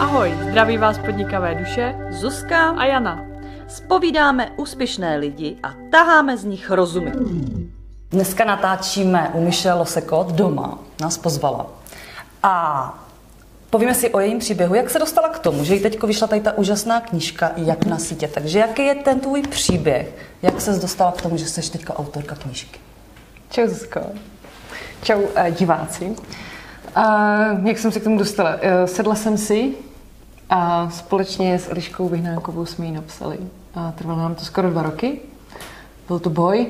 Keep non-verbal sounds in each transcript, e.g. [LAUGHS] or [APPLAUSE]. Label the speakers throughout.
Speaker 1: Ahoj, zdraví vás podnikavé duše
Speaker 2: Zuzka
Speaker 1: a Jana.
Speaker 2: Spovídáme úspěšné lidi a taháme z nich rozumy. Dneska natáčíme u Michelle Loseko doma, nás pozvala. A povíme si o jejím příběhu, jak se dostala k tomu, že jí teď vyšla tady ta úžasná knížka Jak na sítě. Takže jaký je ten tvůj příběh? Jak se dostala k tomu, že jsi teďka autorka knížky?
Speaker 3: Čau Zuzko. Čau uh, diváci. Uh, jak jsem se k tomu dostala? Uh, sedla jsem si a společně s Eliškou Vyhnánkovou jsme ji napsali. A trvalo nám to skoro dva roky. Byl to boj,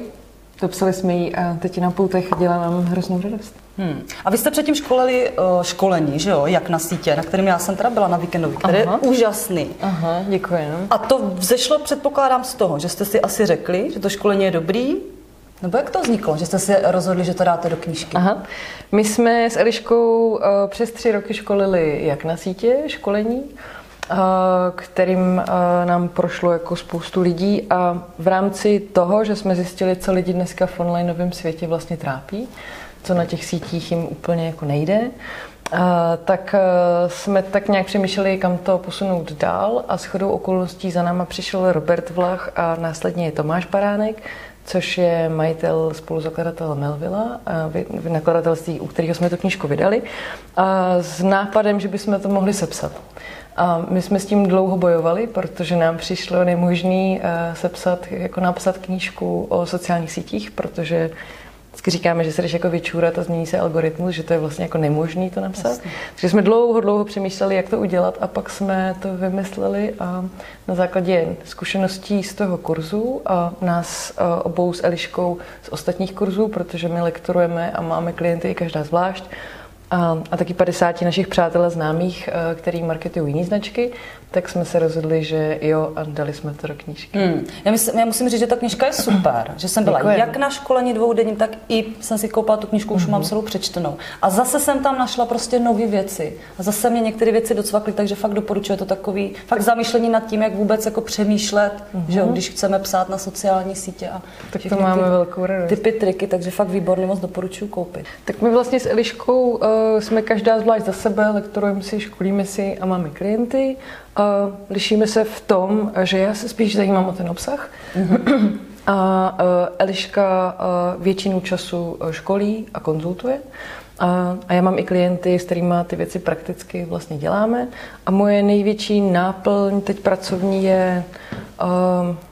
Speaker 3: dopsali jsme ji a teď na poutech dělá nám hroznou radost.
Speaker 2: Hmm. A vy jste předtím školili uh, školení, že jo, jak na sítě, na kterém já jsem teda byla na víkendový, který je úžasný.
Speaker 3: Aha, děkuji. No.
Speaker 2: A to vzešlo, předpokládám, z toho, že jste si asi řekli, že to školení je dobrý, nebo jak to vzniklo, že jste si rozhodli, že to dáte do knížky?
Speaker 3: Aha. My jsme s Eliškou uh, přes tři roky školili jak na sítě, školení, uh, kterým uh, nám prošlo jako spoustu lidí a v rámci toho, že jsme zjistili, co lidi dneska v onlineovém světě vlastně trápí, co na těch sítích jim úplně jako nejde, tak jsme tak nějak přemýšleli, kam to posunout dál a shodou okolností za náma přišel Robert Vlach a následně je Tomáš Paránek, což je majitel, spoluzakladatel Melvilla, v nakladatelství, u kterého jsme tu knížku vydali, a s nápadem, že bychom to mohli sepsat. A my jsme s tím dlouho bojovali, protože nám přišlo nemožný sepsat, jako napsat knížku o sociálních sítích, protože vždycky říkáme, že se jdeš jako vyčůrat a změní se algoritmus, že to je vlastně jako nemožný to napsat. Jasně. Takže jsme dlouho, dlouho přemýšleli, jak to udělat a pak jsme to vymysleli a na základě zkušeností z toho kurzu a nás obou s Eliškou z ostatních kurzů, protože my lektorujeme a máme klienty i každá zvlášť, a, a taky 50 našich přátel a známých, který marketují jiné značky, tak jsme se rozhodli, že jo a dali jsme to do knížky. Hmm.
Speaker 2: Já, myslím, já musím říct, že ta knížka je super, že jsem byla Děkujem. jak na školení dvoudenním, tak i jsem si koupila tu knížku, už mm-hmm. mám celou přečtenou. A zase jsem tam našla prostě nové věci. A zase mě některé věci docvakly, takže fakt doporučuji to takový fakt zamýšlení nad tím, jak vůbec jako přemýšlet, mm-hmm. že jo, když chceme psát na sociální sítě a
Speaker 3: tak to máme ty, velkou radost.
Speaker 2: Typy, triky, takže fakt výborně moc doporučuji koupit.
Speaker 3: Tak my vlastně s Eliškou uh, jsme každá zvlášť za sebe, lektorujeme si, školíme si a máme klienty. Lišíme se v tom, že já se spíš zajímám o ten obsah. Mm-hmm. A uh, Eliška uh, většinu času školí a konzultuje. A, a já mám i klienty, s kterými ty věci prakticky vlastně děláme. A moje největší náplň teď pracovní je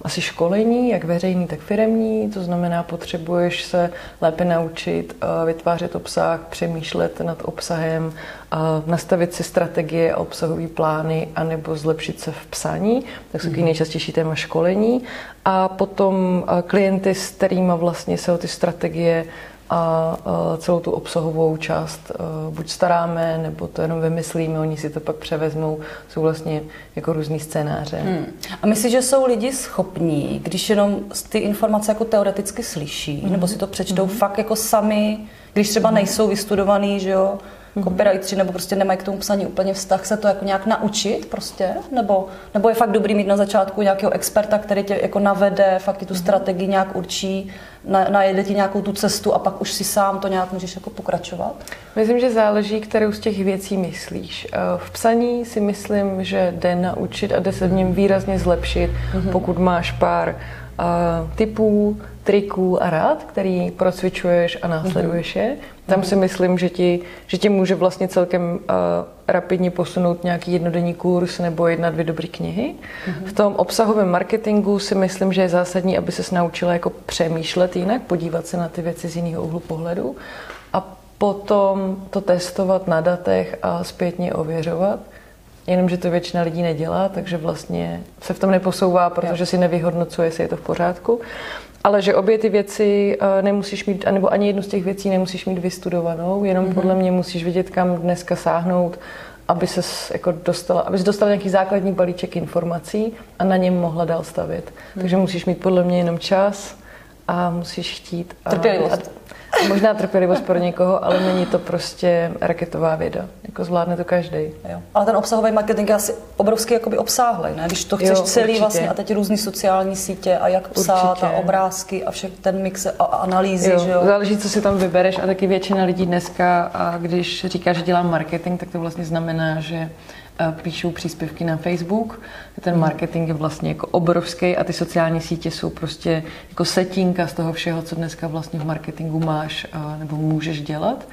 Speaker 3: asi školení, jak veřejný, tak firemní. To znamená, potřebuješ se lépe naučit uh, vytvářet obsah, přemýšlet nad obsahem, uh, nastavit si strategie a obsahové plány, anebo zlepšit se v psání. Tak jsou mm-hmm. nejčastější téma školení. A potom uh, klienty, s kterými vlastně se o ty strategie a celou tu obsahovou část buď staráme, nebo to jenom vymyslíme, oni si to pak převezmou, jsou vlastně jako různý scénáře. Hmm.
Speaker 2: A myslíš, že jsou lidi schopní, když jenom ty informace jako teoreticky slyší, hmm. nebo si to přečtou hmm. fakt jako sami, když třeba hmm. nejsou vystudovaný, že jo, mm-hmm. copywriteri nebo prostě nemají k tomu psaní úplně vztah, se to jako nějak naučit prostě? Nebo, nebo je fakt dobrý mít na začátku nějakého experta, který tě jako navede, fakt tu mm-hmm. strategii nějak určí, na, najede ti nějakou tu cestu a pak už si sám to nějak můžeš jako pokračovat?
Speaker 3: Myslím, že záleží, kterou z těch věcí myslíš. Eh, v psaní si myslím, že jde naučit a jde se v něm výrazně zlepšit, mm-hmm. pokud máš pár uh, typů, triků a rád, který procvičuješ a následuješ je. Tam si myslím, že ti, že ti může vlastně celkem uh, rapidně posunout nějaký jednodenní kurz nebo jedna, dvě dobré knihy. V tom obsahovém marketingu si myslím, že je zásadní, aby se naučila jako přemýšlet jinak, podívat se na ty věci z jiného úhlu pohledu a potom to testovat na datech a zpětně ověřovat. Jenomže to většina lidí nedělá, takže vlastně se v tom neposouvá, protože si nevyhodnocuje, jestli je to v pořádku. Ale že obě ty věci uh, nemusíš mít, nebo ani jednu z těch věcí nemusíš mít vystudovanou, jenom mm-hmm. podle mě musíš vědět, kam dneska sáhnout, aby se jako dostala, aby jsi dostala nějaký základní balíček informací a na něm mohla dál stavět. Mm-hmm. Takže musíš mít podle mě jenom čas a musíš chtít.
Speaker 2: A, Trpělivost.
Speaker 3: A, Možná trpělivost pro někoho, ale není to prostě raketová věda. Jako zvládne to každý.
Speaker 2: Ale ten obsahový marketing je asi obrovský jakoby obsáhlý, ne? Když to chceš jo, celý určitě. vlastně a teď různé sociální sítě a jak psát určitě. a obrázky a vše ten mix a analýzy, jo, že jo?
Speaker 3: Záleží, co si tam vybereš a taky většina lidí dneska, a když říká, že dělám marketing, tak to vlastně znamená, že píšou příspěvky na Facebook. Ten marketing je vlastně jako obrovský a ty sociální sítě jsou prostě jako setínka z toho všeho, co dneska vlastně v marketingu máš a, nebo můžeš dělat.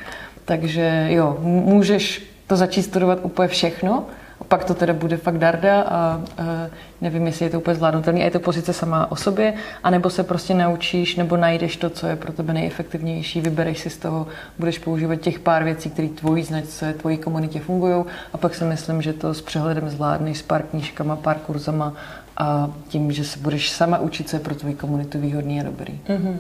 Speaker 3: Takže jo, můžeš to začít studovat úplně všechno, pak to teda bude fakt darda a e, nevím, jestli je to úplně zvládnutelné a je to pozice sama o sobě, anebo se prostě naučíš nebo najdeš to, co je pro tebe nejefektivnější, vybereš si z toho, budeš používat těch pár věcí, které tvojí značce, tvojí komunitě fungují a pak si myslím, že to s přehledem zvládneš s pár knížkama, pár kurzama a tím, že se budeš sama učit, co je pro tvoji komunitu výhodný a dobrý. Mm-hmm.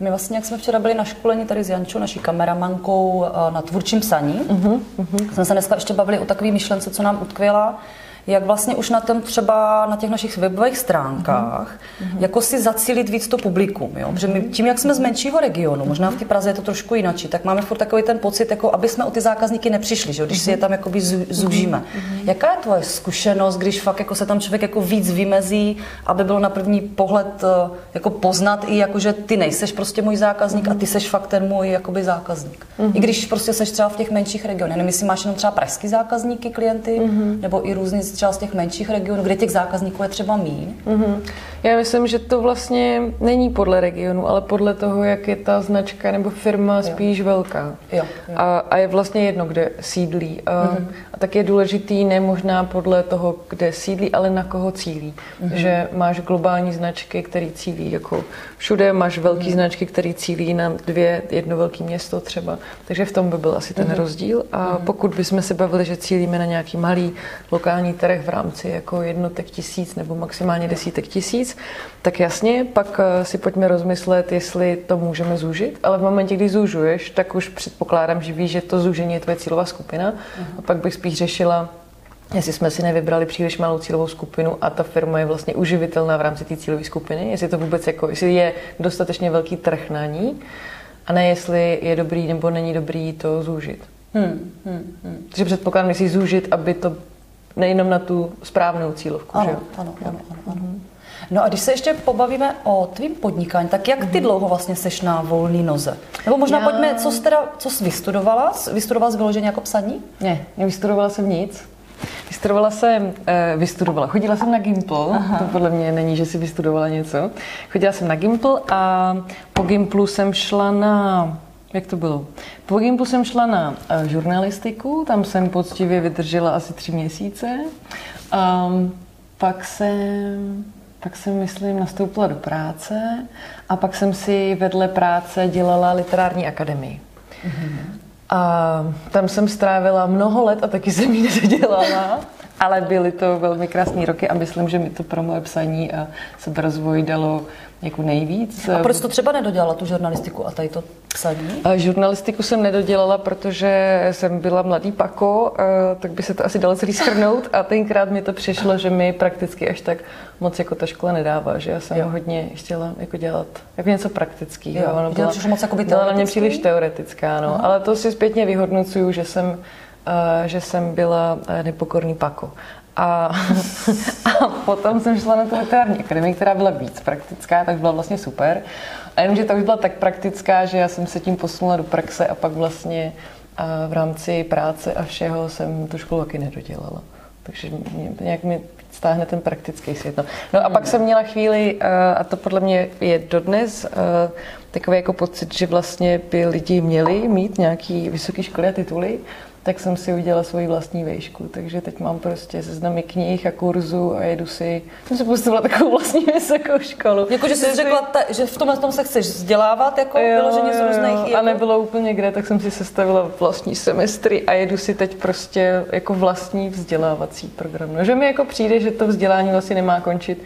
Speaker 2: My vlastně, jak jsme včera byli na školení tady s Jančou, naší kameramankou na tvůrčím psaní, uh-huh, uh-huh. jsme se dneska ještě bavili o takové myšlence, co nám utkvěla, jak vlastně už na tom třeba na těch našich webových stránkách, mm-hmm. jako si zacílit víc to publikum. Jo? Protože my tím, jak jsme z menšího regionu, možná v té Praze je to trošku jinak, tak máme furt takový ten pocit, jako aby jsme o ty zákazníky nepřišli, že? když si je tam jakoby zúžíme. Mm-hmm. Jaká je tvoje zkušenost, když fakt jako se tam člověk jako víc vymezí, aby bylo na první pohled eh, jako poznat i jako, že ty nejseš prostě můj zákazník mm-hmm. a ty seš fakt ten můj jakoby zákazník. Mm-hmm. I když prostě seš třeba v těch menších regionech. Nevím, jestli máš jenom třeba pražský zákazníky, klienty, mm-hmm. nebo i různý třeba z těch menších regionů, kde těch zákazníků je třeba míň? Mm-hmm.
Speaker 3: Já myslím, že to vlastně není podle regionu, ale podle toho, jak je ta značka nebo firma spíš jo. velká. Jo, jo. A, a je vlastně jedno, kde sídlí. A, mm-hmm. a tak je důležitý ne možná podle toho, kde sídlí, ale na koho cílí. Mm-hmm. Že máš globální značky, které cílí jako všude, máš velký mm-hmm. značky, které cílí na dvě, jedno velké město třeba. Takže v tom by byl asi ten mm-hmm. rozdíl. A mm-hmm. pokud bychom se bavili, že cílíme na nějaký malý lokální trh v rámci jako jednotek tisíc nebo maximálně desítek tisíc, tak jasně, pak eh, si pojďme rozmyslet, jestli to můžeme zúžit, ale v momentě, kdy zúžuješ, tak už předpokládám, že víš, že to zúžení je tvoje cílová skupina uh-huh. a pak bych spíš řešila, jestli jsme si nevybrali příliš malou cílovou skupinu a ta firma je vlastně uživitelná v rámci té cílové skupiny, jestli to vůbec jako, jestli je dostatečně velký trh na ní, a ne jestli je dobrý nebo není dobrý to zúžit. Hmm, hmm, hmm. Takže předpokládám, jestli zúžit, aby to nejenom na tu správnou cílovku.
Speaker 2: Ano,
Speaker 3: že?
Speaker 2: ano, ano, ano, ano. No a když se ještě pobavíme o tvým podnikání, tak jak ty mhm. dlouho vlastně seš na volný noze? Nebo možná Já... pojďme, co jsi teda, co jsi vystudovala? Vystudovala jsi vyloženě jako psaní?
Speaker 3: Ne, nevystudovala jsem nic. Vystudovala jsem, uh, vystudovala, chodila jsem na Gimple, Aha. to podle mě není, že si vystudovala něco. Chodila jsem na Gimple a po Gimplu jsem šla na jak to bylo? Po Gimpu jsem šla na uh, žurnalistiku, tam jsem poctivě vydržela asi tři měsíce. Um, pak jsem, pak jsem, myslím, nastoupila do práce a pak jsem si vedle práce dělala literární akademii. Mm-hmm. A tam jsem strávila mnoho let a taky jsem ji nedodělala. Ale byly to velmi krásné roky a myslím, že mi to pro moje psaní a seberozvoj dalo jako nejvíc.
Speaker 2: A proč to třeba nedodělala, tu žurnalistiku a tady to psaní?
Speaker 3: A žurnalistiku jsem nedodělala, protože jsem byla mladý pako, tak by se to asi dalo celý schrnout a tenkrát mi to přišlo, že mi prakticky až tak moc jako ta škola nedává, že já jsem jo. hodně chtěla jako dělat jako něco praktického.
Speaker 2: Ona byla, moc jako by
Speaker 3: byla na mě příliš teoretická, no. ale to si zpětně vyhodnocuju, že jsem že jsem byla nepokorný pako. A, [LAUGHS] a potom jsem šla na tu literární akademii, která byla víc praktická, tak byla vlastně super. A jenom, že ta už byla tak praktická, že já jsem se tím posunula do praxe a pak vlastně a v rámci práce a všeho jsem tu školu taky nedodělala. Takže mě, nějak mi stáhne ten praktický svět. No. no a pak jsem měla chvíli, a to podle mě je dodnes, takový jako pocit, že vlastně by lidi měli mít nějaký vysoké školy a tituly, tak jsem si udělala svoji vlastní vejšku. Takže teď mám prostě seznamy knih a kurzu a jedu si, jsem si postavila takovou vlastní vysokou školu.
Speaker 2: Jako, že jsi řekla, ta, že v tomhle tom se chceš vzdělávat, jako jo, vyloženě z různých...
Speaker 3: Jako... A nebylo úplně kde, tak jsem si sestavila vlastní semestry a jedu si teď prostě jako vlastní vzdělávací program. No, že mi jako přijde, že to vzdělání vlastně nemá končit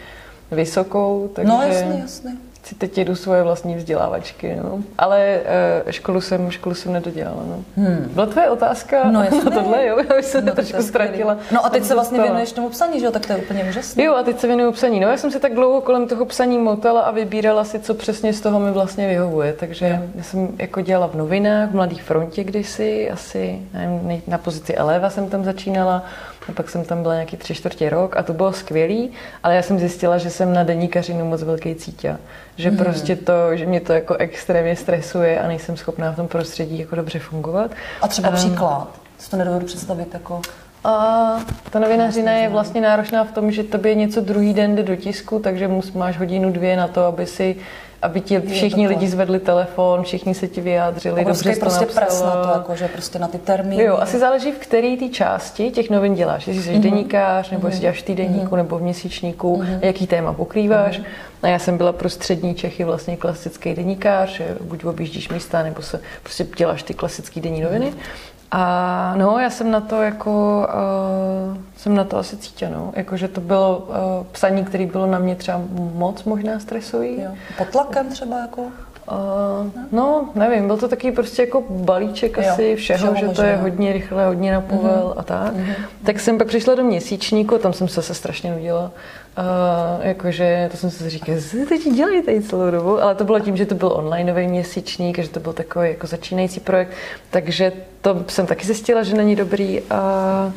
Speaker 3: vysokou, takže...
Speaker 2: No jasně, jasně
Speaker 3: si teď jedu svoje vlastní vzdělávačky, no. Ale uh, školu jsem, školu jsem nedodělala, no. Hmm. Byla tvoje otázka
Speaker 2: no, [LAUGHS] jasně.
Speaker 3: tohle, jo? Já jsem no, trošku ztratila.
Speaker 2: No a teď se vlastně věnuješ tomu psaní, že jo? Tak to je úplně úžasné.
Speaker 3: Jo, a teď se věnuju psaní. No já jsem se tak dlouho kolem toho psaní motala a vybírala si, co přesně z toho mi vlastně vyhovuje. Takže jo. já jsem jako dělala v novinách, v Mladých frontě kdysi, asi nevím, na pozici eleva jsem tam začínala. A pak jsem tam byla nějaký tři čtvrtě rok a to bylo skvělý, ale já jsem zjistila, že jsem na deníkařinu moc velký cítě. Že hmm. prostě to, že mě to jako extrémně stresuje a nejsem schopná v tom prostředí jako dobře fungovat.
Speaker 2: A třeba a, příklad? Si to nedovedu představit jako...
Speaker 3: A ta novinařina je vlastně náročná v tom, že tobě něco druhý den jde do tisku, takže máš hodinu, dvě na to, aby si aby ti všichni
Speaker 2: to
Speaker 3: lidi zvedli telefon, všichni se ti vyjádřili,
Speaker 2: Obrovský
Speaker 3: dobře jsi to
Speaker 2: prostě
Speaker 3: napsala.
Speaker 2: pres na to, jako, že prostě na ty termíny.
Speaker 3: Jo, asi záleží, v který ty části těch novin děláš. Jestli jsi
Speaker 2: Mhm.
Speaker 3: deníkář, nebo jestli děláš v týdeníku, nebo v měsíčníku, a jaký téma pokrýváš. A já jsem byla pro střední Čechy vlastně klasický deníkář, že buď objíždíš místa, nebo se prostě děláš ty klasické denní noviny. A no, já jsem na to jako, uh, jsem na to asi cítila, no. Jako, že to bylo uh, psaní, které bylo na mě třeba moc možná stresový.
Speaker 2: Jo. Pod tlakem třeba jako?
Speaker 3: Uh, no, nevím, byl to taky prostě jako balíček
Speaker 2: Jo,
Speaker 3: asi všeho,
Speaker 2: všeho
Speaker 3: že to je hodně rychle, hodně na povel a tak. Tak jsem pak přišla do měsíčníku, tam jsem se zase strašně nudila. Uh, jakože to jsem si říkala, co teď dělají tady celou dobu, ale to bylo tím, že to byl onlineový měsíčník, že to byl takový jako začínající projekt, takže to jsem taky zjistila, že není dobrý. A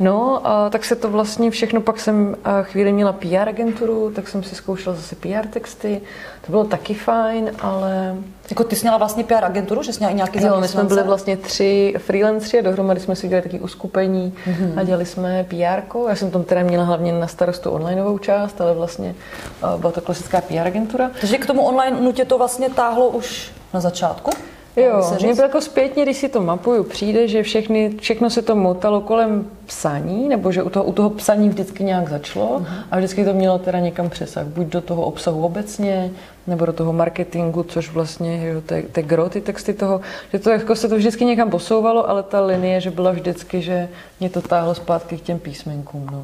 Speaker 3: No, a tak se to vlastně všechno, pak jsem chvíli měla PR agenturu, tak jsem si zkoušela zase PR texty, to bylo taky fajn, ale
Speaker 2: Jako ty jsi měla vlastně PR agenturu, že jsi měla i nějaký
Speaker 3: jo, my jsme byli vlastně tři freelanceri a dohromady jsme si udělali taky uskupení
Speaker 2: Mhm.
Speaker 3: a dělali jsme PR. Já jsem tam teda měla hlavně na starostu onlineovou část, ale vlastně a, byla to klasická PR agentura.
Speaker 2: Takže k tomu online nutě to vlastně táhlo už na začátku?
Speaker 3: Jo, mně jako zpětně, když si to mapuju, přijde, že všechny, všechno se to motalo kolem psaní, nebo že u toho, u toho psaní vždycky nějak začalo
Speaker 2: Mhm.
Speaker 3: a vždycky to mělo teda někam přesah, buď do toho obsahu obecně, nebo do toho marketingu, což vlastně jo, to je gro, ty texty toho, že to jako se to vždycky někam posouvalo, ale ta linie, že byla vždycky, že mě to táhlo zpátky k těm písmenkům. No.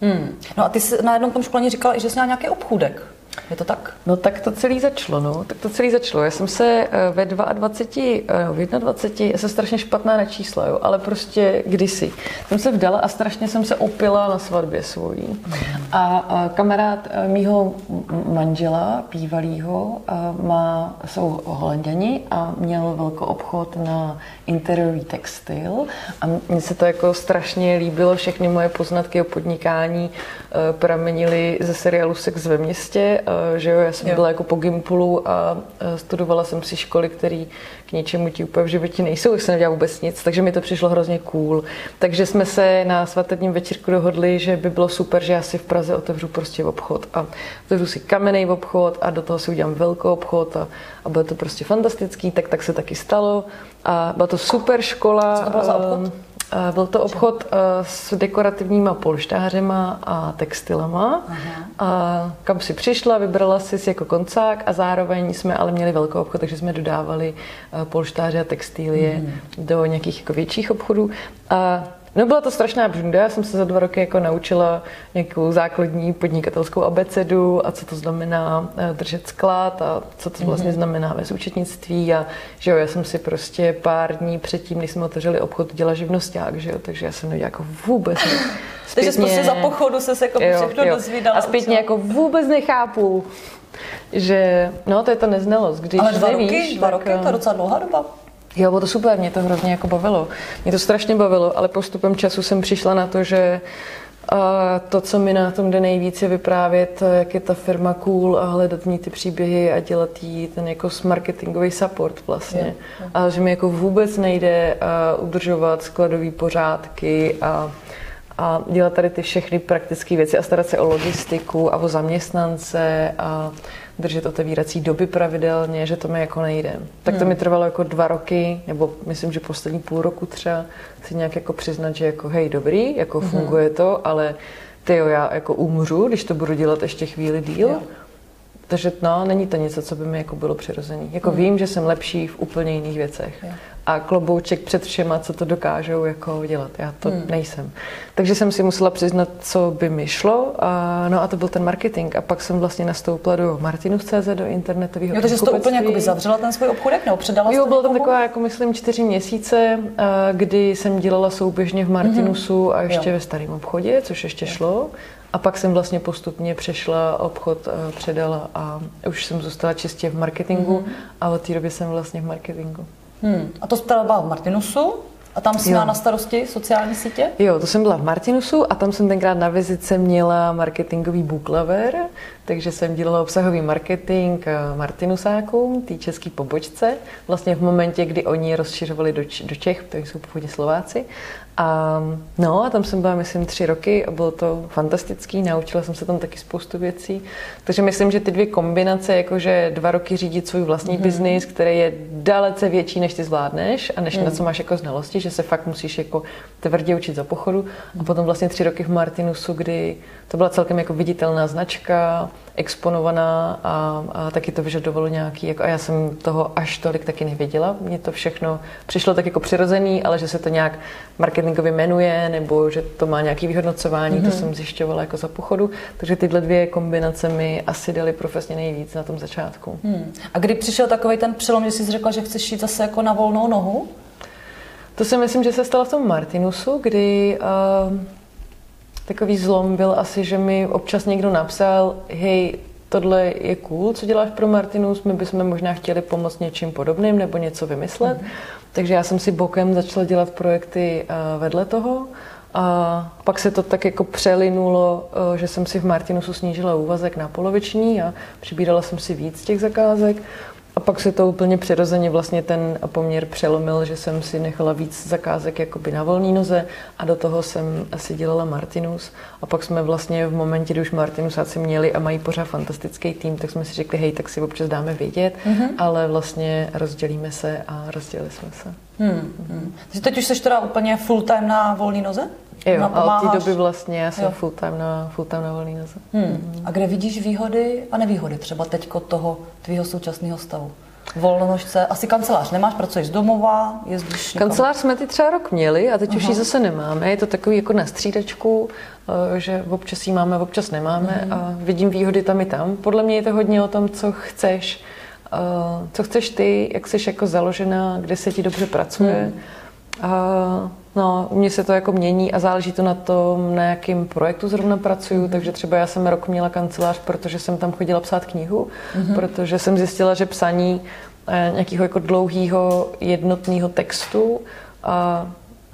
Speaker 2: Hmm. No a ty jsi na jednom tom školení říkala, že jsi měla nějaký obchůdek. Je to tak?
Speaker 3: No tak to celý začalo, no. Tak to celý začalo. Já jsem se eh, ve 22, eh, v 21, já jsem strašně špatná na čísla, jo, ale prostě kdysi. Jsem se vdala a strašně jsem se opila na svatbě svojí. A, a kamarád eh, mýho manžela, bývalýho, má, jsou holanděni a měl velký obchod na interiérový textil a mně se to jako strašně líbilo, všechny moje poznatky o podnikání pramenily ze seriálu Sex ve městě, že jo, já jsem
Speaker 2: Jo.
Speaker 3: byla jako po Gimpulu a eh, studovala jsem si školy, které k něčemu ti úplně v životě nejsou, já jsem nedělala vůbec nic, takže mi to přišlo hrozně cool. Takže jsme se na svatebním večírku dohodli, že by bylo super, že já si v Praze otevřu prostě obchod a otevřu si kamenný obchod a do toho si udělám velký obchod a, a bylo to prostě fantastický, tak tak se taky stalo a byla to super škola.
Speaker 2: Co to bylo za obchod?
Speaker 3: A Byl to obchod eh, s dekorativníma polštářema a textilama, a kam si přišla, vybrala si jako koncák a zároveň jsme ale měli velký obchod, takže jsme dodávali eh, polštáře a textilie do nějakých jako větších obchodů. A No byla to strašná břunda, já jsem se za dva roky jako naučila nějakou základní podnikatelskou abecedu a co to znamená eh, držet sklad a co to vlastně znamená ve účetnictví. A že jo, já jsem si prostě pár dní předtím, než jsme otevřeli obchod, dělala živnosták, že jo, takže já jsem nedělala jako vůbec ne- [LAUGHS]
Speaker 2: Takže jsi prostě za pochodu se jako všechno dozvídala.
Speaker 3: A zpětně jako vůbec nechápu, že no to je ta neznalost, když
Speaker 2: Ale dva
Speaker 3: nevíš,
Speaker 2: roky, dva
Speaker 3: tak,
Speaker 2: roky, to je
Speaker 3: eh,
Speaker 2: docela dlouhá doba.
Speaker 3: Jo, bylo to super, mě to hrozně jako bavilo. Mě to strašně bavilo, ale postupem času jsem přišla na to, že a to, co mi na tom jde nejvíc, je vyprávět, jak je ta firma cool a hledat v ní ty příběhy a dělat jí ten jako marketingový support vlastně. A že mi jako vůbec nejde udržovat skladové pořádky a a dělat tady ty všechny praktické věci a starat se o logistiku a o zaměstnance a držet otevírací doby pravidelně, že to mi jako nejde. Tak to mi trvalo jako dva roky, nebo myslím, že poslední půl roku třeba si nějak jako přiznat, že jako hej, dobrý, jako funguje to, ale ty jo, já jako umřu, když to budu dělat ještě chvíli díl.
Speaker 2: Jo.
Speaker 3: Takže no, není to něco, co by mi jako bylo přirozené. Jako vím, že jsem lepší v úplně jiných věcech.
Speaker 2: Jo.
Speaker 3: A klobouček před všema, co to dokážou jako dělat. Já to nejsem. Takže jsem si musela přiznat, co by mi šlo. A, no a to byl ten marketing. A pak jsem vlastně nastoupila do Martinus.cz, do internetového
Speaker 2: Jo, takže jsi to úplně jako zavřela ten svůj obchůdek, nebo předala
Speaker 3: Jo,
Speaker 2: to
Speaker 3: bylo tam taková, jako myslím, čtyři měsíce, a kdy jsem dělala souběžně v Martinusu a ještě
Speaker 2: Jo.
Speaker 3: ve starém obchodě, což ještě šlo. A pak jsem vlastně postupně přešla, obchod eh, předala a už jsem zůstala čistě v marketingu a od té doby jsem vlastně v marketingu.
Speaker 2: Hmm. A to jsi teda byla v Martinusu a tam jsi
Speaker 3: Jo.
Speaker 2: měla na starosti sociální sítě?
Speaker 3: Jo, to jsem byla v Martinusu a tam jsem tenkrát na vizitce měla marketingový booklover, takže jsem dělala obsahový marketing eh, Martinusákům, té české pobočce, vlastně v momentě, kdy oni rozšiřovali do, Č- do Čech, to jsou původně Slováci, A, no a tam jsem byla, myslím, tři roky a bylo to fantastický, naučila jsem se tam taky spoustu věcí. Takže myslím, že ty dvě kombinace, jakože dva roky řídit svůj vlastní mm-hmm. biznis, který je dalece větší, než ty zvládneš a než mm. na co máš jako znalosti, že se fakt musíš jako tvrdě učit za pochodu. A potom vlastně tři roky v Martinusu, kdy to byla celkem jako viditelná značka, exponovaná a, a taky to vyžadovalo nějaký, jako, a já jsem toho až tolik taky nevěděla. Mně to všechno přišlo tak jako přirozený, ale že se to nějak marketingově jmenuje, nebo že to má nějaký vyhodnocování, mm-hmm. to mhm. jsem zjišťovala jako za pochodu. Takže tyhle dvě kombinace mi asi dali profesně nejvíc na tom začátku. Hmm.
Speaker 2: A kdy přišel takový ten přelom, že jsi řekla, že chceš jít zase jako na volnou nohu?
Speaker 3: To si myslím, že se stalo v tom Martinusu, kdy uh, Takový zlom byl asi, že mi občas někdo napsal, hej, tohle je cool, co děláš pro Martinus, my bychom možná chtěli pomoct něčím podobným nebo něco vymyslet. Mm. Takže já jsem si bokem začala dělat projekty eh, vedle toho. A pak se to tak jako přelinulo, eh, že jsem si v Martinusu snížila úvazek na poloviční a přibírala jsem si víc těch zakázek. A pak se to úplně přirozeně vlastně ten poměr přelomil, že jsem si nechala víc zakázek jakoby na volný noze a do toho jsem asi dělala Martinus. A pak jsme vlastně v momentě, kdy už Martinusáci měli a mají pořád fantastický tým, tak jsme si řekli, hej, tak si občas dáme vědět, mm-hmm. ale vlastně rozdělíme se a rozdělili jsme se. Hmm,
Speaker 2: hmm. Takže teď už jsi teda úplně full time na volný noze?
Speaker 3: Jo, a od té doby vlastně já jsem full time na, full time na volný noze. Hmm.
Speaker 2: hmm. A kde vidíš výhody a nevýhody třeba teďko toho tvýho současného stavu? volnonožce, asi kancelář nemáš, pracuješ z domova, jezdíš
Speaker 3: někam? Kancelář jsme ty třeba rok měli a teď Aha. už ji zase nemáme. Je to takový jako na střídačku, eh, že občas ji máme, občas nemáme mhm. a vidím výhody tam i tam. Podle mě je to hodně o tom, co chceš, eh, co chceš ty, jak jsi jako založená, kde se ti dobře pracuje. Hmm. A No, u mě se to jako mění a záleží to na tom, na jakém projektu zrovna pracuju, takže třeba já jsem rok měla kancelář, protože jsem tam chodila psát knihu, mm-hmm. protože jsem zjistila, že psaní eh, nějakého jako dlouhého jednotného textu a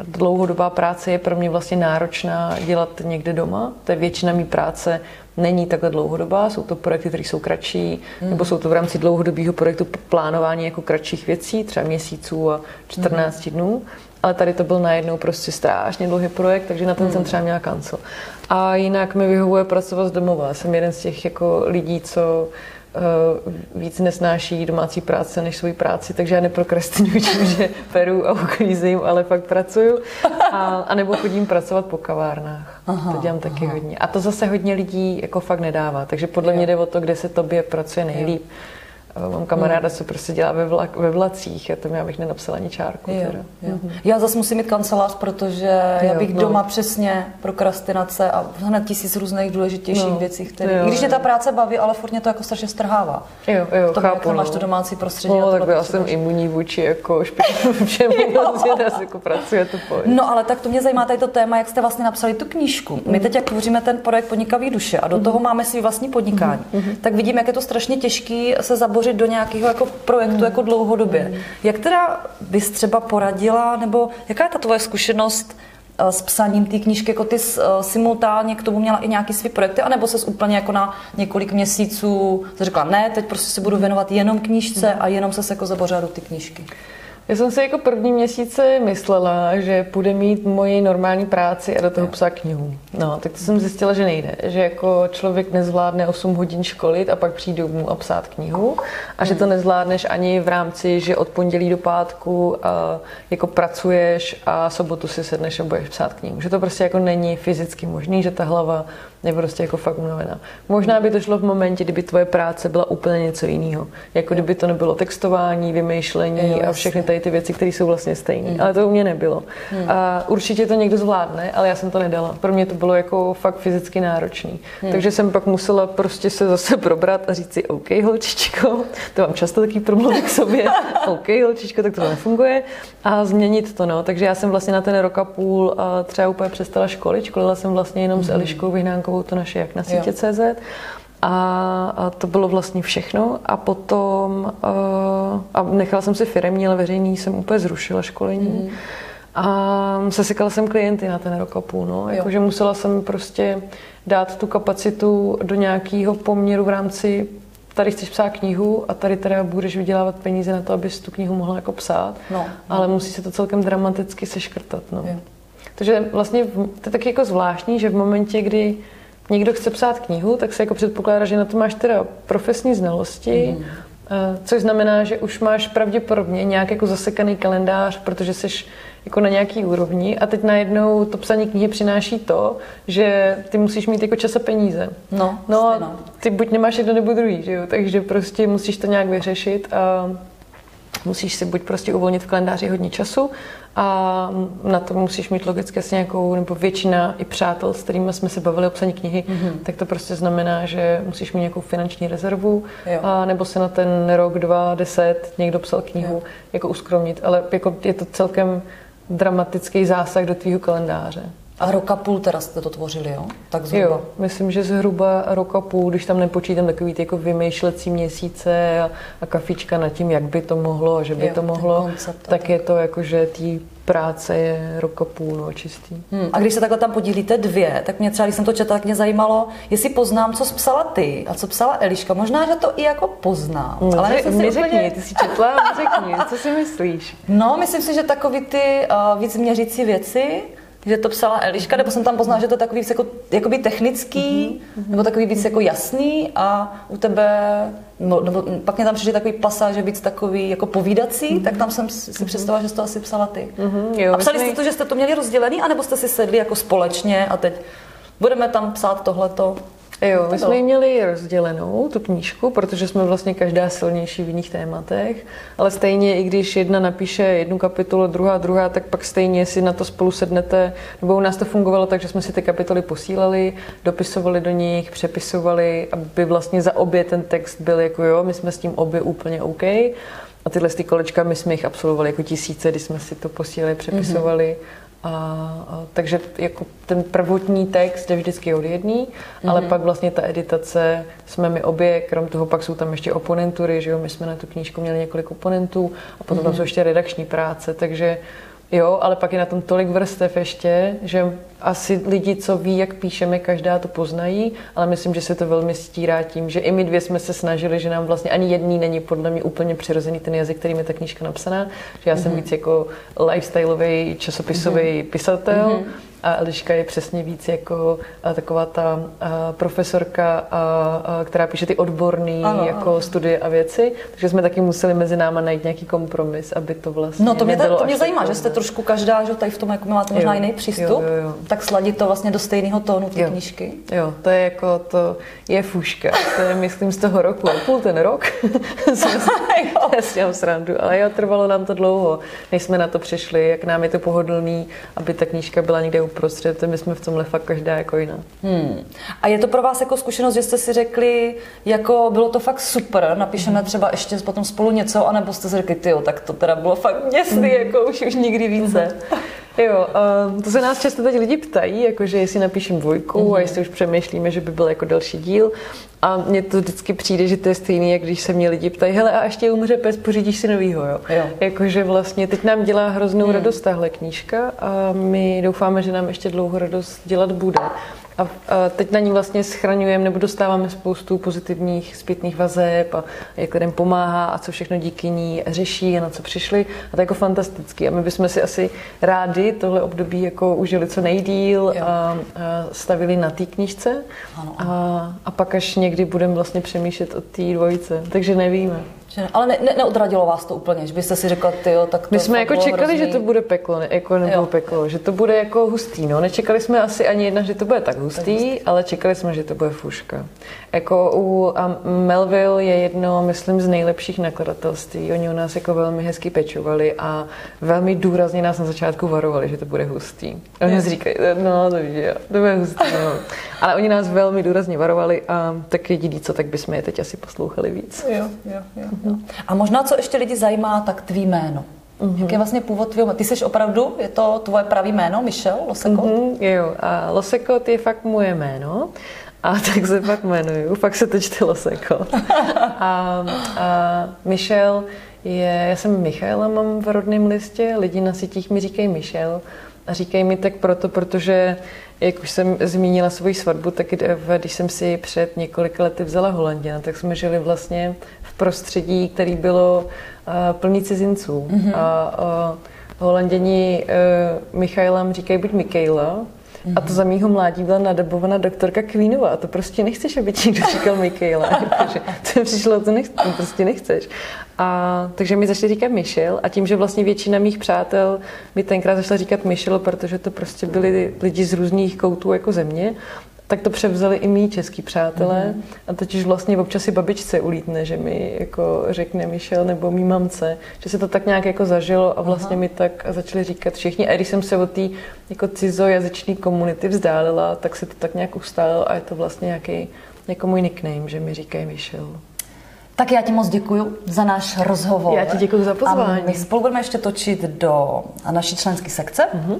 Speaker 3: dlouhodobá práce je pro mě vlastně náročná dělat někde doma. To je většina mý práce není takhle dlouhodobá, jsou to projekty, které jsou kratší, mm. nebo jsou to v rámci dlouhodobého projektu plánování jako kratších věcí, třeba měsíců a 14 mm. dnů ale tady to byl najednou prostě strašně dlouhý projekt, takže na ten hmm. jsem třeba měla kancel. A jinak mi vyhovuje pracovat z domova. Jsem jeden z těch jako lidí, co víc nesnáší domácí práce než svoji práci, takže já neprokrastinuju tím, že peru a uklízím, ale fakt pracuju. A, a nebo chodím pracovat po kavárnách. Aha, to dělám taky aha. hodně. A to zase hodně lidí jako fakt nedává. Takže podle jo. mě jde o to, kde se tobě pracuje nejlíp. Jo. Mám kamaráda, co prostě dělá ve, vlak, ve vlacích a tam já bych nenapsala ani čárku. Jo, teda.
Speaker 2: Jo. Mm-hmm. Já zase musím mít kancelář, protože jo, já bych no. doma přesně prokrastinace a hned tisíc různých důležitějších no. věcí, které, jo, když mě ta práce baví, ale furt mě to jako strašně strhává.
Speaker 3: Jo, jo,
Speaker 2: to,
Speaker 3: chápu,
Speaker 2: jak máš to domácí prostředí.
Speaker 3: No, tak já jsem imunní vůči jako [LAUGHS] všemu, jako pracuje to pojď.
Speaker 2: No, ale tak to mě zajímá tady to téma, jak jste vlastně napsali tu knížku. My mm. teď, jak tvoříme ten projekt Podnikavý duše a do mm. toho máme svý vlastní podnikání, tak vidím, jak je to strašně těžké se zabořit do nějakého jako projektu mm. jako dlouhodobě. Mm. Jak teda bys třeba poradila, nebo jaká je ta tvoje zkušenost eh, s psaním té knížky, jako ty uh, simultánně k tomu měla i nějaký svý projekty, anebo se úplně jako na několik měsíců řekla, ne, teď prostě se budu věnovat jenom knížce a jenom se jako zabořila do ty knížky.
Speaker 3: Já jsem si jako první měsíce myslela, že půjde mít moji normální práci a do toho psát knihu. No, tak to jsem zjistila, že nejde. Že jako člověk nezvládne 8 hodin školit a pak přijde domů a psát knihu. A že to hmm. nezvládneš ani v rámci, že od pondělí do pátku a jako pracuješ a sobotu si sedneš a budeš psát knihu. Že to prostě jako není fyzicky možný, že ta hlava je prostě jako fakt unavená. Možná by to šlo v momentě, kdyby tvoje práce byla úplně něco jiného. Jako kdyby to nebylo textování, vymýšlení jo, a všechny tady ty věci, které jsou vlastně stejné. Hmm. Ale to u mě nebylo. Hmm. A určitě to někdo zvládne, ale já jsem to nedala. Pro mě to bylo jako fakt fyzicky náročný. Hmm. Takže jsem pak musela prostě se zase probrat a říct si, OK, holčičko, to mám často taký promluvy k sobě, [LAUGHS] OK, holčičko, tak to nefunguje. A změnit to, no. Takže já jsem vlastně na ten rok a půl třeba úplně přestala školit. Školila jsem vlastně jenom s Eliškou Vyhnánkou takovou to naše jak na sítě CZ. A, a to bylo vlastně všechno. A potom, uh, a nechala jsem si firemní, ale veřejný jsem úplně zrušila školení. Mm. A sesikala jsem klienty na ten rok a půl. No. Jakože musela jsem prostě dát tu kapacitu do nějakého poměru v rámci tady chceš psát knihu a tady teda budeš vydělávat peníze na to, abys tu knihu mohla jako psát, no, no. ale musí se to celkem dramaticky seškrtat. No. Jo. Protože vlastně to je taky jako zvláštní, že v momentě, kdy někdo chce psát knihu, tak se jako předpokládá, že na to máš teda profesní znalosti, mm. což znamená, že už máš pravděpodobně nějak jako zasekaný kalendář, protože jsi jako na nějaký úrovni a teď najednou to psaní knihy přináší to, že ty musíš mít jako čas a peníze.
Speaker 2: No,
Speaker 3: no a ty buď nemáš jedno nebo druhý, že jo? takže prostě musíš to nějak vyřešit a musíš si buď prostě uvolnit v kalendáři hodně času a na to musíš mít logicky asi nějakou, nebo většina i přátel, s kterými jsme se bavili o psaní knihy, mm-hmm. tak to prostě znamená, že musíš mít nějakou finanční rezervu,
Speaker 2: Jo.
Speaker 3: a nebo se na ten rok, dva, deset někdo psal knihu,
Speaker 2: Jo.
Speaker 3: jako uskromnit, ale jako je to celkem dramatický zásah do tvýho kalendáře.
Speaker 2: A roka půl teda jste to tvořili, jo? Tak zhruba.
Speaker 3: Jo, myslím, že zhruba rok a půl, když tam nepočítám takový ty jako vymýšlecí měsíce a, a kafička nad tím, jak by to mohlo a že by
Speaker 2: Jo,
Speaker 3: to mohlo,
Speaker 2: koncept a
Speaker 3: tak
Speaker 2: tak.
Speaker 3: je to jako, že tý práce je rok a půl, no, čistý.
Speaker 2: Hmm. A když se takhle tam podílíte dvě, tak mě třeba, když jsem to četla, tak mě zajímalo, jestli poznám, co psala ty a co psala Eliška. Možná, že to i jako poznám.
Speaker 3: No,
Speaker 2: ale si
Speaker 3: mi
Speaker 2: úplně-
Speaker 3: řekni, ty jsi četla, mi řekni, co si myslíš?
Speaker 2: No, myslím si, že takový ty uh, víc měřící věci, že to psala Eliška, nebo jsem tam poznala, že to je takový víc jako, jakoby technický, mm-hmm. nebo takový víc jako jasný a u tebe, no, nebo pak mě tam přišly takový pasáže víc takový jako povídací, mm-hmm. tak tam jsem si, si představila, že jsi to asi psala ty.
Speaker 3: Mhm, jo,
Speaker 2: a psali jste to, že jste to měli rozdělený, anebo jste si sedli jako společně a teď budeme tam psát tohleto.
Speaker 3: Jo, my jsme ji měli rozdělenou, tu knížku, protože jsme vlastně každá silnější v jiných tématech, ale stejně, i když jedna napíše jednu kapitolu, druhá druhá, tak pak stejně si na to spolu sednete, nebo u nás to fungovalo tak, že jsme si ty kapitoly posílali, dopisovali do nich, přepisovali, aby vlastně za obě ten text byl jako jo, my jsme s tím obě úplně OK. A tyhle ty kolečka, my jsme jich absolvovali jako tisíce, když jsme si to posílali, přepisovali. A, a, takže jako ten prvotní text je vždycky od jedný, mm-hmm. ale pak vlastně ta editace jsme my obě, krom toho pak jsou tam ještě oponentury, že jo, my jsme na tu knížku měli několik oponentů a potom mm-hmm. tam jsou ještě redakční práce, takže jo, ale pak je na tom tolik vrstev ještě, že asi lidi, co ví, jak píšeme, každá to poznají, ale myslím, že se to velmi stírá tím, že i my dvě jsme se snažili, že nám vlastně ani jedný není podle mě úplně přirozený ten jazyk, kterým je ta knížka napsaná, že já jsem víc jako lifestyleový, časopisový pisatel a Eliška je přesně víc jako taková ta a, profesorka, a, a, která píše ty odborné jako
Speaker 2: ano.
Speaker 3: studie a věci, takže jsme taky museli mezi náma najít nějaký kompromis, aby to vlastně
Speaker 2: No to mě,
Speaker 3: nebylo
Speaker 2: to mě zajímá, že jste trošku každá, že tady v tom jako máte možná
Speaker 3: Jo,
Speaker 2: jiný přístup,
Speaker 3: jo, jo, jo.
Speaker 2: Tak sladit to vlastně do stejného tónu té knížky.
Speaker 3: Jo, to je jako, to je fuška. To je, myslím, z toho roku a půl ten rok. [LAUGHS] s [LAUGHS] [LAUGHS] dělám srandu, ale jo, trvalo nám to dlouho, než jsme na to přišli, jak nám je to pohodlný, aby ta knížka byla někde uprostřed. My jsme v tomhle fakt každá jako jiná.
Speaker 2: Hmm. A je to pro vás jako zkušenost, že jste si řekli, jako bylo to fakt super, napíšeme třeba ještě potom spolu něco, anebo jste si řekli, tyjo, tak to teda bylo fakt děsný, jako už, už nikdy více.
Speaker 3: Jo, um, to se nás často teď lidi ptají, jakože jestli napíšem dvojku mm-hmm. a jestli už přemýšlíme, že by byl jako další díl. A mně to vždycky přijde, že to je stejný, jak když se mě lidi ptají, hele, a ještě umře pes, pořídíš si novýho, jo?
Speaker 2: Jo.
Speaker 3: Jakože vlastně teď nám dělá hroznou mm. radost tahle knížka a my doufáme, že nám ještě dlouho radost dělat bude. A, a teď na ní vlastně schraňujeme nebo dostáváme spoustu pozitivních zpětných vazeb a jak lidem pomáhá a co všechno díky ní řeší a na co přišli. A to je jako fantastický. A my bychom si asi rádi tohle období jako užili co nejdíl
Speaker 2: Jo.
Speaker 3: a, a stavili na té knížce.
Speaker 2: Ano,
Speaker 3: A, a pak až někdy budeme vlastně přemýšlet o té dvojice. Takže nevíme.
Speaker 2: Že ne, ale ne, ne, neodradilo vás to úplně, že byste si řekla, tyjo, tak to
Speaker 3: My jsme jako čekali,
Speaker 2: hrozný.
Speaker 3: že to bude peklo, ne, jako nebo
Speaker 2: Jo.
Speaker 3: peklo, že to bude jako hustý. No. Nečekali jsme asi ani jedna, že to bude tak hustý, ale čekali jsme, že to bude fuška. Jako u a Melville je jedno, myslím, z nejlepších nakladatelství. Oni u nás jako velmi hezky pečovali a velmi důrazně nás na začátku varovali, že to bude hustý. Oni
Speaker 2: Jo.
Speaker 3: říkají, no to víš, jo, to bude hustý. No. Ale oni nás velmi důrazně varovali a tak jediný co, tak bychom je teď asi poslouchali víc.
Speaker 2: Jo, jo, jo, jo. A možná, co ještě lidi zajímá, tak tvý jméno. Mm-hmm. Jak je vlastně původ tvého jména? Ty jsi opravdu, je to tvoje pravý jméno, Michel Loseko? Mm-hmm.
Speaker 3: Mm, jo, a Losekot je fakt moje jméno. A [LAUGHS] tak se fakt jmenuju, fakt se to čte Loseko. [LAUGHS] A, a Michel je, já jsem Michaela, mám v rodném listě, lidi na sítích mi říkají Michel a říkají mi tak proto, protože jak už jsem zmínila svoji svatbu, tak když jsem si před několika lety vzala Holanděna, tak jsme žili vlastně v prostředí, který bylo uh, plný cizinců. Mm-hmm. A, uh, Holanděni uh, Michailem říkají buď Michaela, Mm-hmm. A to za mýho mládí byla nadabovaná doktorka Queenova a to prostě nechceš, aby ti někdo říkal Michaela. [LAUGHS] to přišlo, to, nech, to prostě nechceš. A, takže mi začali říkat Michel a tím, že vlastně většina mých přátel mi tenkrát začala říkat Michel, protože to prostě byli lidi z různých koutů jako země, tak to převzali i mý český přátelé. Mm-hmm. A teď už vlastně občas si babičce ulítne, že mi jako řekne Michel nebo mý mamce, že se to tak nějak jako zažilo a vlastně Aha. mi tak začali říkat všichni. A když jsem se od té jako cizojazyční komunity vzdálila, tak se to tak nějak ustálilo a je to vlastně nějaký jako můj nickname, že mi říkají Michel.
Speaker 2: Tak já ti moc děkuji za náš rozhovor.
Speaker 3: Já ti děkuji za pozvání.
Speaker 2: A my spolu budeme ještě točit do naší členské sekce. Mm-hmm.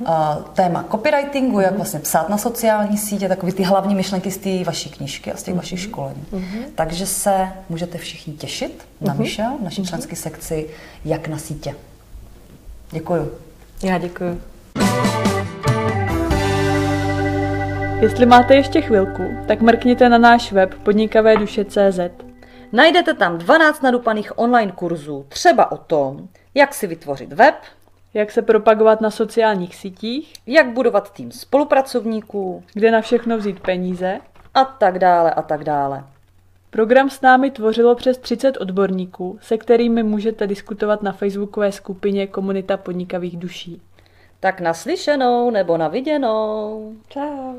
Speaker 2: Uh, téma copywritingu, jak vlastně psát na sociální sítě, takové ty hlavní myšlenky z té vaší knížky a z těch mm-hmm. vašich školení. Mm-hmm. Takže se můžete všichni těšit na mm-hmm. V naší mm-hmm. členské sekci, jak na sítě. Děkuju.
Speaker 3: Já děkuji.
Speaker 1: Jestli máte ještě chvilku, tak mrkněte na náš web podnikavéduše.cz.
Speaker 2: Najdete tam 12 nadupaných online kurzů, třeba o tom, jak si vytvořit web,
Speaker 1: jak se propagovat na sociálních sítích,
Speaker 2: jak budovat tým spolupracovníků,
Speaker 1: kde na všechno vzít peníze
Speaker 2: a tak dále a tak dále.
Speaker 1: Program s námi tvořilo přes 30 odborníků, se kterými můžete diskutovat na facebookové skupině Komunita podnikavých duší.
Speaker 2: Tak naslyšenou nebo naviděnou.
Speaker 1: Ciao.